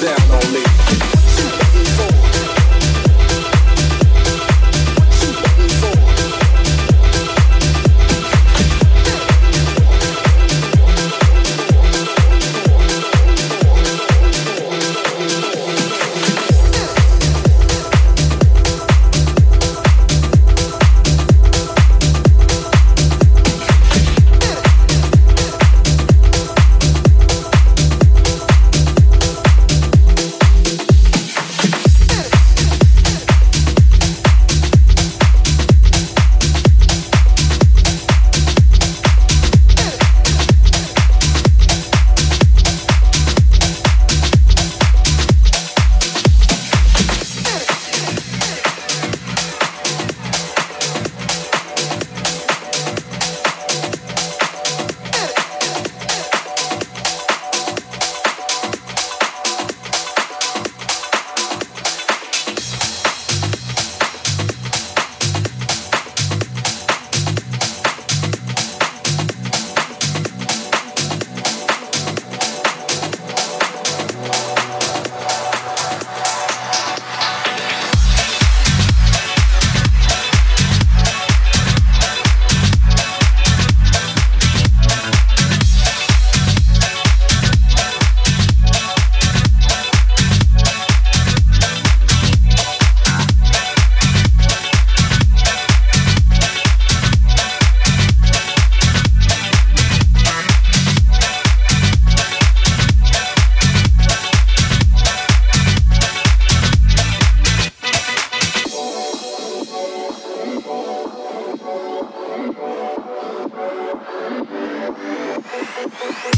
down on me.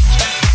Check.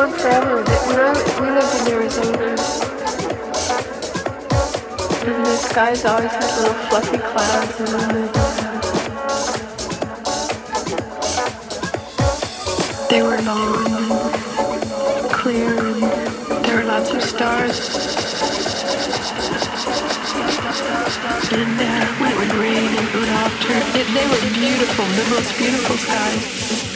one forever. That we, we lived in Arizona. And the skies always had little fluffy clouds in them. They were long and clear, and there were lots of stars. And uh, it would rain and it would alter. It, they were beautiful, the most beautiful skies.